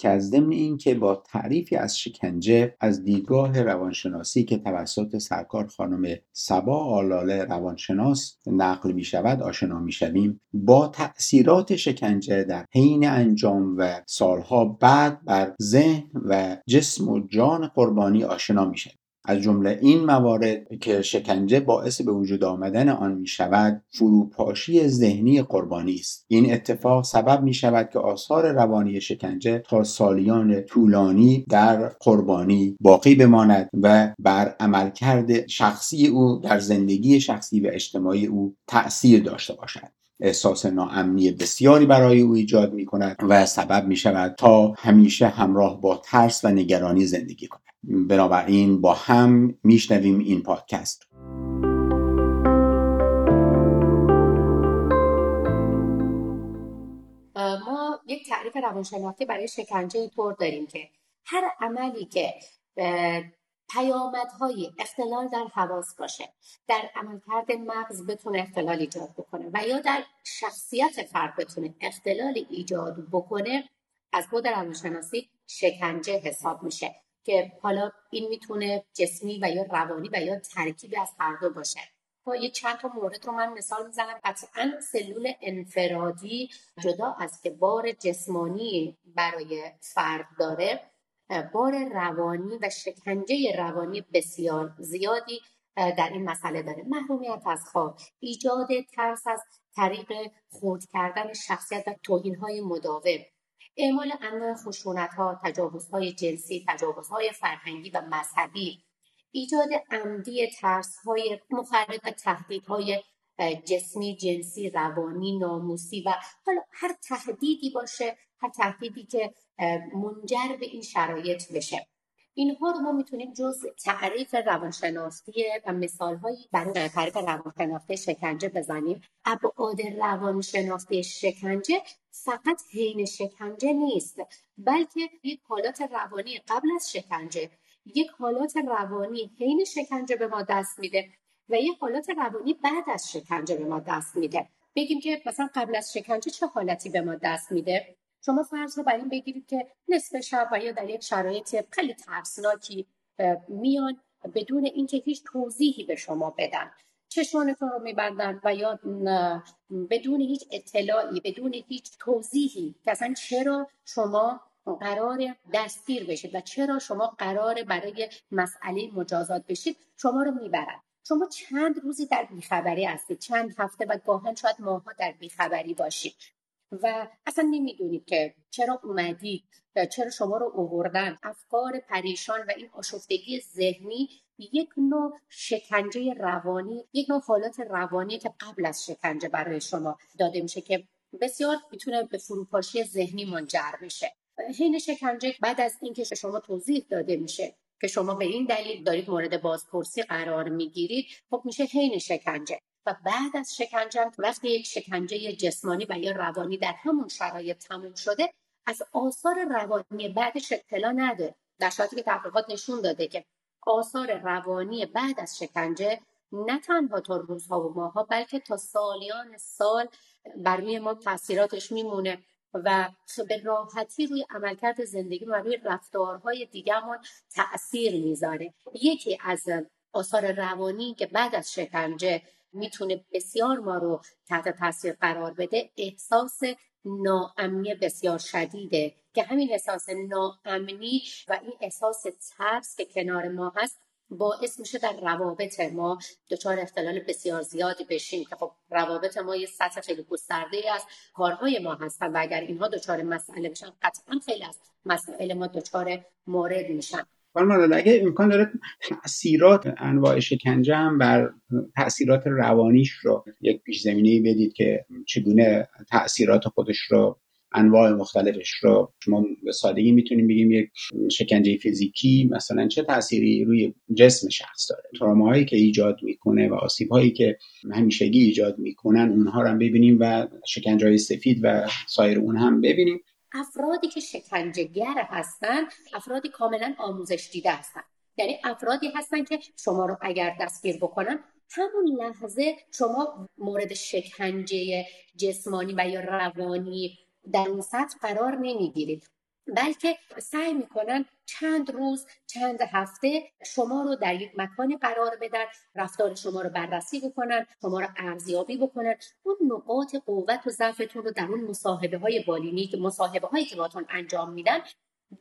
که از ضمن این که با تعریفی از شکنجه از دیدگاه روانشناسی که توسط سرکار خانم سبا آلاله روانشناس نقل می شود آشنا می شویم با تأثیرات شکنجه در حین انجام و سالها بعد بر ذهن و جسم و جان قربانی آشنا می شویم از جمله این موارد که شکنجه باعث به وجود آمدن آن می شود فروپاشی ذهنی قربانی است. این اتفاق سبب می شود که آثار روانی شکنجه تا سالیان طولانی در قربانی باقی بماند و بر عملکرد شخصی او در زندگی شخصی و اجتماعی او تأثیر داشته باشد. احساس ناامنی بسیاری برای او ایجاد می کند و سبب می شود تا همیشه همراه با ترس و نگرانی زندگی کند. بنابراین با هم میشنویم این پادکست. ما یک تعریف روانشناختی برای شکنجه طور داریم که هر عملی که پیامدهای اختلال در حواس باشه. در عملکرد مغز بتونه اختلال ایجاد بکنه و یا در شخصیت فرد بتونه اختلال ایجاد بکنه از بود روانشناسی شکنجه حساب میشه که حالا این می‌تونه جسمی و یا روانی و یا ترکیبی از هر دو باشه. تا یه چند تا مورد رو من مثال می‌زنم. قطعا سلول انفرادی جدا از که بار جسمانی برای فرد داره. بار روانی و شکنجه روانی بسیار زیادی در این مسئله داره. محرومیت از خواب ایجاد ترس از طریق خورد کردن شخصیت و توهین های مداوم. اعمال انواع خشونت ها های جنسی های فرهنگی و مذهبی. ایجاد عمدی ترس های مخرب و های جسمی جنسی روانی ناموسی و حالا هر تهدیدی باشه هر تهدیدی که منجر به این شرایط بشه. اینها رو ما می‌تونیم جز تعریف روانشناسی و مثال هایی برای تعریف روانشناختی شکنجه بزنیم. ابعاد روانشناختی شکنجه فقط حین شکنجه نیست بلکه یک حالات روانی قبل از شکنجه. یک حالات روانی حین شکنجه به ما دست میده و یک حالات روانی بعد از شکنجه به ما دست میده. بگیم که مثلا قبل از شکنجه چه حالتی به ما دست میده؟ شما فرض رو بر این بگیرید که نصف شب و یا در یک شرایط خیلی ترسناکی میان بدون اینکه هیچ توضیحی به شما بدن. چشمانتون رو میبندن و یا بدون هیچ اطلاعی بدون هیچ توضیحی که اصلا چرا شما قرار دستگیر بشید و چرا شما قرار برای مسئله مجازات بشید شما رو می‌برن. شما چند روزی در بیخبری هستید؟ چند هفته و گاهن شاید ماها در بیخبری باشید. و اصلا نمی‌دونید که چرا اومدید و چرا شما رو اووردن. افکار پریشان و این آشفتگی ذهنی یک نوع شکنجه روانی یک نوع حالات روانی که قبل از شکنجه برای شما داده میشه که بسیار می‌تونه به فروپاشی ذهنی منجر بشه. حین شکنجه بعد از اینکه شما توضیح داده میشه که شما به این دلیل دارید مورد بازپرسی قرار می‌گیرید خب میشه حین شکنجه. و بعد از شکنجه وقتی یک شکنجه جسمانی و یا روانی در همون شرایط تموم شده از آثار روانی بعدش اطلاع نده. در صورتی که تحقیقات نشون داده که آثار روانی بعد از شکنجه نه تنها تا روزها و ماها بلکه تا سالیان سال بر روی ما تاثیراتش میمونه و به راحتی روی عملکرد زندگی و روی رفتارهای دیگرمان تاثیر می‌ذاره. یکی از آثار روانی که بعد از شکنجه می‌تونه بسیار ما رو تحت تاثیر قرار بده احساس ناامنی بسیار شدیده که همین احساس ناامنی و این احساس ترس که کنار ما هست باعث میشه در روابط ما دچار اختلال بسیار زیادی بشیم که خب روابط ما یه سطح خیلی گسترده از کارهای ما هستن و اگر اینها دچار مسئله بشن قطعا خیلی از مسائل ما دچار مورد میشن. خانم اگه امکان داره تاثیرات انواع شکنجه هم بر تاثیرات روانیش رو یک پیش زمینه بدید که چگونه تاثیرات خودش رو انواع مختلفش رو شما به سادگی می‌تونیم بگیم یک شکنجه فیزیکی مثلا چه تأثیری روی جسم شخص داره؟ تراماهایی که ایجاد می‌کنه و آسیب هایی که همیشگی ایجاد می‌کنن اونها رو هم ببینیم و شکنجه های سفید و سایر اون هم ببینیم. افرادی که شکنجهگر هستن افرادی کاملا آموزش دیده هستن. یعنی افرادی هستن که شما رو اگر دستگیر بکنن همون لحظه شما مورد شکنجه جسمانی و یا روانی در اون سطح قرار نمی‌گیرید. بلکه سعی می‌کنن چند روز چند هفته شما رو در یک مکانی قرار بدن رفتار شما رو بررسی بکنن شما رو ارزیابی بکنن. اون نقاط قوت و ضعفتون رو در اون مصاحبه های بالینی که مصاحبه هایی که باتون انجام میدن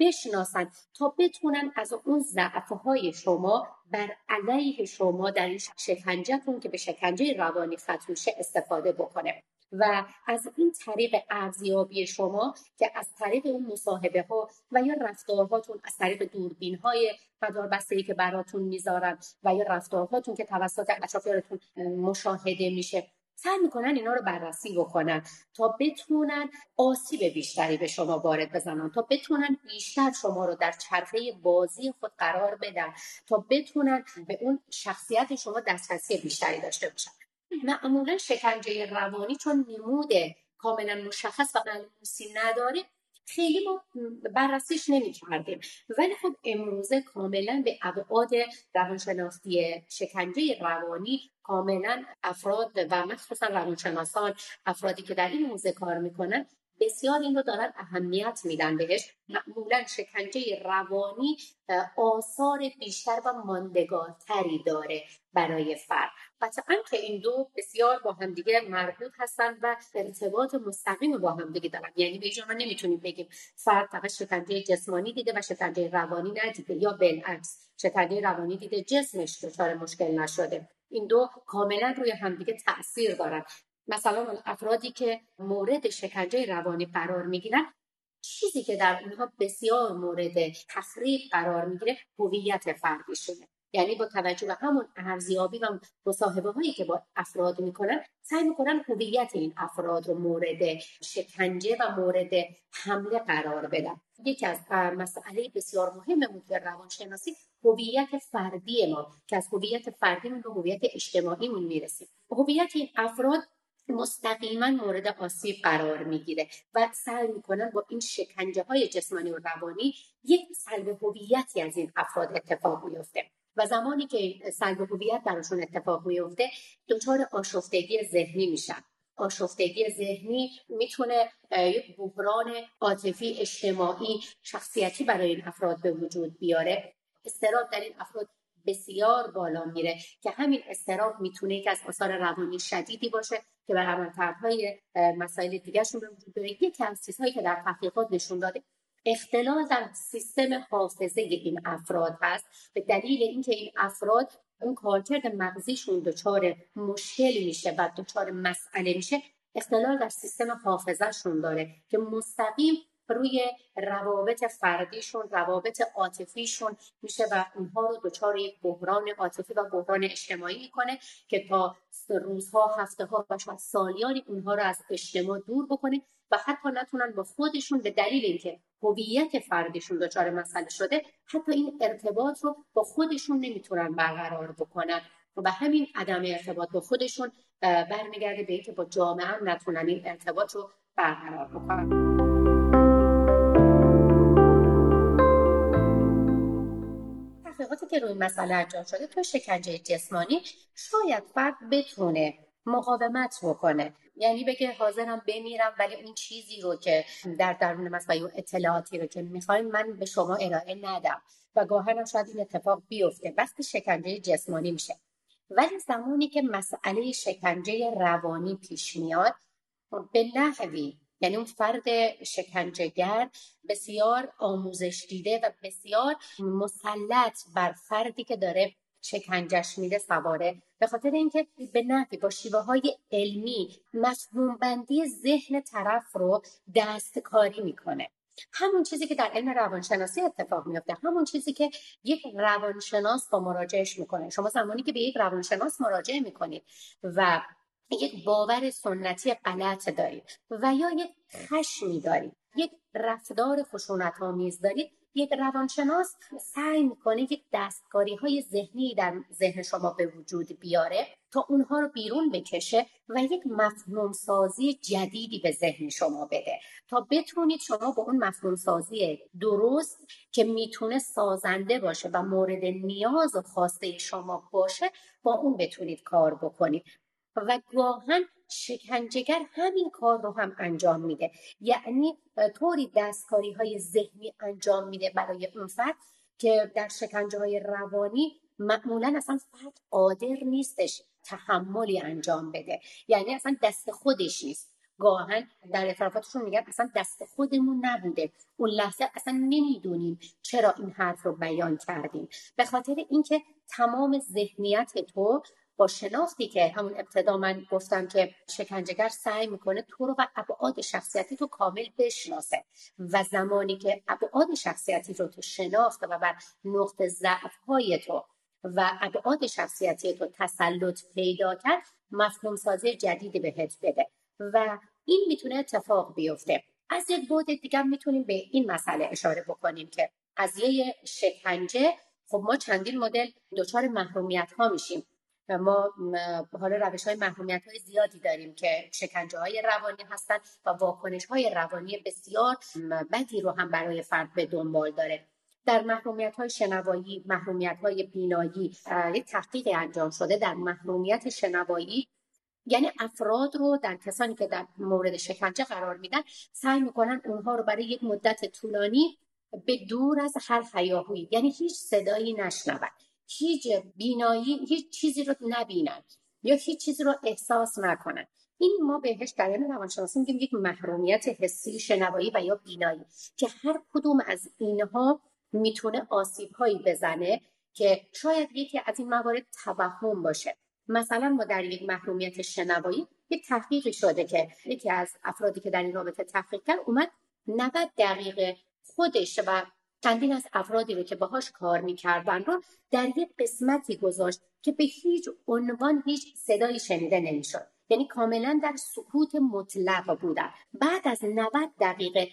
بشناسن تا بتونن از اون ضعف های شما بر علیه شما در این شکنجهتون که به شکنجه روانی ختم استفاده بکنه. و از این طریق ارزیابی شما که از طریق اون مصاحبه ها و یا رفتارهاتون از طریق دوربین های مدار ای که براتون می‌ذارن و یا رفتارهاتون که توسط اطرافیانتون مشاهده میشه سعی می‌کنن اینا رو بررسی بکنن تا بتونن آسیب بیشتری به شما وارد بزنن تا بتونن بیشتر شما رو در چرخه بازی خود قرار بدن تا بتونن به اون شخصیت شما دسترسی بیشتری داشته باشن. معمولا شکنجه روانی چون نمود کاملا مشخص و ملموسی نداره خیلی ما بررسیش نمی کردیم ولی خب امروزه کاملا به ابعاد روانشناسی شکنجه روانی کاملا افراد و مخصوصا روانشناسان افرادی که در این موزه کار می‌کنن بسیار این رو دارن اهمیت میدن بهش. معمولا شکنجه روانی آثار بیشتر و ماندگارتری داره برای فرد. قطعا که این دو بسیار با همدیگه مربوط هستن و ارتباط مستقیم با همدیگه دارن. یعنی به نمی‌تونیم بگیم فرد فقط شکنجه جسمانی دیده و شکنجه روانی ندیده یا بالعکس شکنجه روانی دیده جسمش دچار مشکل نشده. این دو کاملا روی همدیگه تاثیر دارن. مثلا afrodi که مورد شکنجه روانی قرار می‌گیرن چیزی که در اونها بسیار مورد تخریب قرار می‌گیره هویت فردیشونه. یعنی با توجه به همون ارزیابی و مصاحبه هایی که با افراد می‌کنن سعی می‌کنن هویت این افراد رو مورد شکنجه و مورد حمله قرار بدن. یکی از مسئله بسیار مهم در روانشناسی هویت فردی ما که از هویت فردیمون به هویت اجتماعیمون می‌رسیم. هویت این افراد مستقیما مورد آسیب قرار می‌گیره و سعی می‌کنن با این شکنجه های جسمانی و روانی یک سلب هویتی از این افراد اتفاق میفته و زمانی که سلب هویت براشون اتفاق میفته دچار آشفتگی ذهنی میشن. آشفتگی ذهنی می‌تونه یک بحران عاطفی اجتماعی شخصیتی برای این افراد به وجود بیاره. استراب در این افراد بسیار بالا میره که همین استراب می‌تونه یک از آثار روانی شدیدی باشه که بر عملکردهای مسائل دیگرشون به وجود بیاره. یکی از چیزهایی که در تحقیقات نشون داده اختلال در سیستم حافظه این افراد هست. به دلیل اینکه این افراد اون کارکرد مغزیشون دچار مشکل میشه و دچار مسئله میشه اختلال در سیستم حافظهشون داره که مستقیم روی روابط فردیشون روابط عاطفیشون میشه و اونها رو دچار یک بحران عاطفی و بحران اجتماعی می‌کنه که تا روزها هفته ها و شاید سالیانی اونها رو از اجتماع دور بکنه و حتی نتونن با خودشون به دلیل اینکه هویت فردیشون دچار مسئله شده حتی این ارتباط رو با خودشون نمی‌تونن برقرار بکنن و همین عدم ارتباط با خودشون برمیگرده به اینکه با جامعه نتونن این ارتباط رو برقرار بکنن. تحقیقاتی که روی مسئله انجام شده تو شکنجه جسمانی شاید فرد بتونه مقاومت بکنه. یعنی بگه حاضرم بمیرم ولی اون چیزی رو که در درون مسئله اطلاعاتی رو که می‌خوایم من به شما ارائه ندم و گاهن شاید این اتفاق بیفته. وقتی شکنجه جسمانی میشه. ولی زمانی که مسئله شکنجه روانی پیش میاد به نحوی یعنی اون فرد شکنجهگر بسیار آموزش دیده و بسیار مسلط بر فردی که داره شکنجش میده سواره. به خاطر اینکه به نفی با شیوه های علمی مفهوم بندی ذهن طرف رو دستکاری می‌کنه. همون چیزی که در علم روانشناسی اتفاق میفته همون چیزی که یک روانشناس با مراجعش می‌کنه. شما زمانی که به یک روانشناس مراجعه می‌کنید و یک باور سنتی غلط دارید و یا یک خشمی دارید یک رفتار خشونت آمیز دارید یک روانشناس سعی می‌کنه یک دستکاری های ذهنی در ذهن شما به وجود بیاره تا اونها رو بیرون بکشه و یک مفهوم سازی جدیدی به ذهن شما بده تا بتونید شما با اون مفهوم سازی درست که می‌تونه سازنده باشه و مورد نیاز و خواسته شما باشه با اون بتونید کار بکنید. و گاهن شکنجهگر همین کار رو هم انجام میده. یعنی طوری دستکاری های ذهنی انجام میده برای اون فرد که در شکنجه های روانی معمولا اصلا فرد قادر نیستش تحملی انجام بده. یعنی اصلا دست خودش نیست. گاهن در اعترافاتشون میگن اصلا دست خودمون نبوده. اون لحظه اصلا نمی‌دونیم چرا این حرف رو بیان کردیم. به خاطر اینکه تمام ذهنیت تو با شناختی که همون ابتدا من گفتم که شکنجهگر سعی می‌کنه تو رو و ابعاد شخصیتی تو کامل بشناسه و زمانی که ابعاد شخصیتی رو تو شناخت و بر نقطه ضعف های تو و ابعاد شخصیتی تو تسلط پیدا کرد مفهوم سازی جدیدی بهت بده و این می‌تونه اتفاق بیفته. از یک بود دیگر می‌تونیم به این مسئله اشاره بکنیم که قضیه شکنجه خب ما چندین مدل دچار محرومیت ها میشیم. ما حالا روش های محرومیت های زیادی داریم که شکنجه های روانی هستند و واکنش های روانی بسیار بدی رو هم برای فرد به دنبال داره. در محرومیت های شنوایی محرومیت های بینایی یک تحقیق انجام شده در محرومیت شنوایی. یعنی افراد رو در کسانی که در مورد شکنجه قرار میدن سعی می‌کنن اونها رو برای یک مدت طولانی به دور از هر حیاهویی. یعنی هیچ صدایی نشنون. هیچ بینایی هیچ چیزی رو نبینن یا هیچ چیزی رو احساس نکنن. این ما بهش در علم روانشناسی میگیم یک محرومیت حسی شنوایی و یا بینایی که هر کدوم از اینها می‌تونه آسیب هایی بزنه که شاید یکی از این موارد توهم باشه. مثلا ما در یک محرومیت شنوایی یک تحقیقی شده که یکی از افرادی که در این رابطه تحقیق کرد اومد 90 دقیقه خودش و چندین از افرادی رو که باهاش کار می‌کردن رو در یک قسمتی گذاشت که به هیچ عنوان هیچ صدایی شنیده نمی‌شد. یعنی کاملا در سکوت مطلق بودن. بعد از 90 دقیقه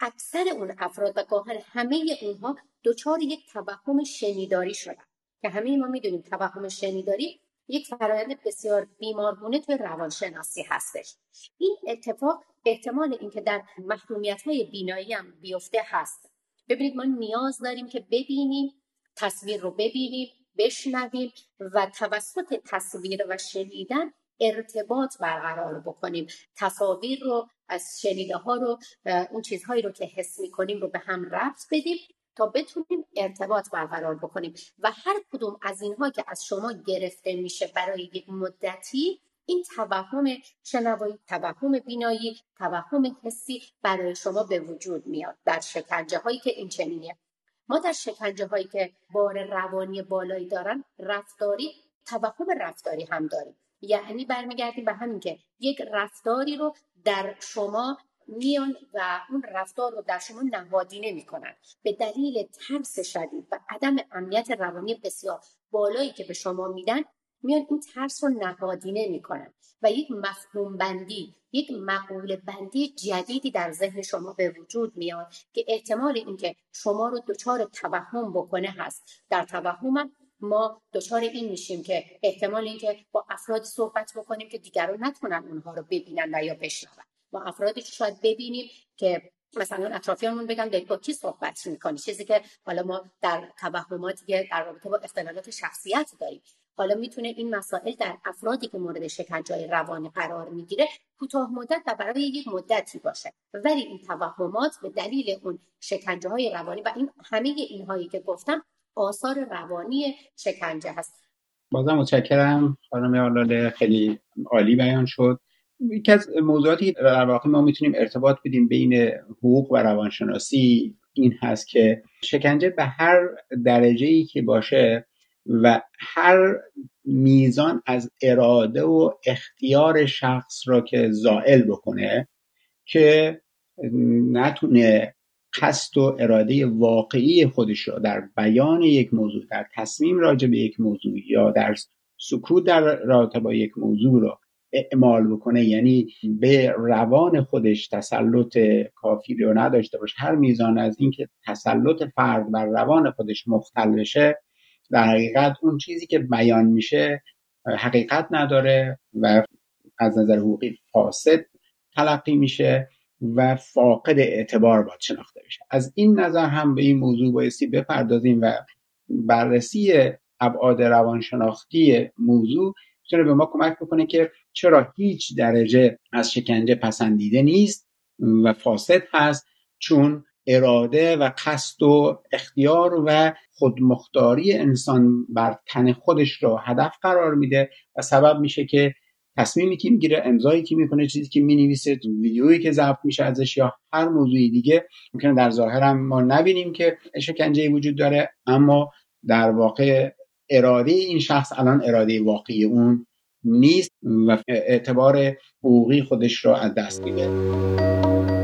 اکثر اون افراد و گاهن همه اونها دچار یک توهم شنیداری شدن. که همه ما می‌دونیم توهم شنیداری یک فرایند بسیار بیمارگونه توی روانشناسی هستش. این اتفاق احتمال اینکه در محرومیت های بینایی هم بیفته هست. ببینید ما نیاز داریم که ببینیم تصویر رو ببینیم بشنویم و توسط تصویر و شنیدن ارتباط برقرار بکنیم. تصاویر رو از شنیده ها رو اون چیزهایی رو که حس می‌کنیم رو به هم ربط بدیم تا بتونیم ارتباط برقرار بکنیم. و هر کدوم از اینها که از شما گرفته میشه برای یک مدتی این توهم شنوایی توهم بینایی توهم حسی برای شما به وجود میاد در شکنجه هایی که این چنینه. ما در شکنجه هایی که بار روانی بالایی دارن رفتاری توهم رفتاری هم داریم. یعنی برمیگردیم به همین که یک رفتاری رو در شما میان و اون رفتار رو در شما نهادینه می‌کنن. به دلیل ترس شدید و عدم امنیت روانی بسیار بالایی که به شما میدن میان این ترس رو نهادینه می‌کنن و یک مفهوم بندی یک مقوله بندی جدیدی در ذهن شما به وجود میاد که احتمال اینکه شما رو دچار توهم بکنه هست. در توهمم ما دچار این میشیم که احتمال اینکه با افراد صحبت بکنیم که دیگران نتونن اونها رو ببینن و یا بشنون. با افرادی که شاید ببینیم که مثلا اطرافیانمون بگن دارید با کی صحبت می‌کنی؟ چیزی که حالا ما در توهماتی که در رابطه با اختلالات شخصیت داریم. حالا می‌تونه این مسائل در افرادی که مورد شکنجه روانی قرار می‌گیره کوتاه مدت و برای یک مدتی باشه. ولی این توهمات به دلیل اون شکنجه های روانی و این همه اینهایی که گفتم آثار روانی شکنجه هست. بازم متشکرم. خانم آلاله خیلی عالی بیان شد. یکی از موضوعاتی در واقع ما می‌تونیم ارتباط بدیم بین حقوق و روانشناسی این هست که شکنجه به هر درجه ای که باشه و هر میزان از اراده و اختیار شخص را که زائل بکنه که نتونه قصد و اراده واقعی خودش را در بیان یک موضوع در تصمیم راجع به یک موضوع یا در سکوت در رابطه با یک موضوع را اعمال بکنه یعنی به روان خودش تسلط کافی رو نداشته باشه. هر میزان از اینکه تسلط فرد بر روان خودش مختل بشه در حقیقت اون چیزی که بیان میشه حقیقت نداره و از نظر حقوقی فاسد تلقی میشه و فاقد اعتبار باید شناخته بشه. از این نظر هم به این موضوع بایستی بپردازیم و بررسی ابعاد روانشناختی موضوع می‌تونه به ما کمک بکنه که چرا هیچ درجه از شکنجه پسندیده نیست و فاسد هست چون اراده و قصد و اختیار و خودمختاری انسان بر تن خودش را هدف قرار میده و سبب میشه که تصمیمی که می‌گیره امضایی که می‌کنه چیزی که می‌نویسه ویدیویی که ضبط میشه ازش یا هر موضوعی دیگه ممکنه در ظاهر هم ما نبینیم که شکنجه وجود داره. اما در واقع اراده این شخص الان اراده واقعی اون نیست و اعتبار حقوقی خودش را از دست میده.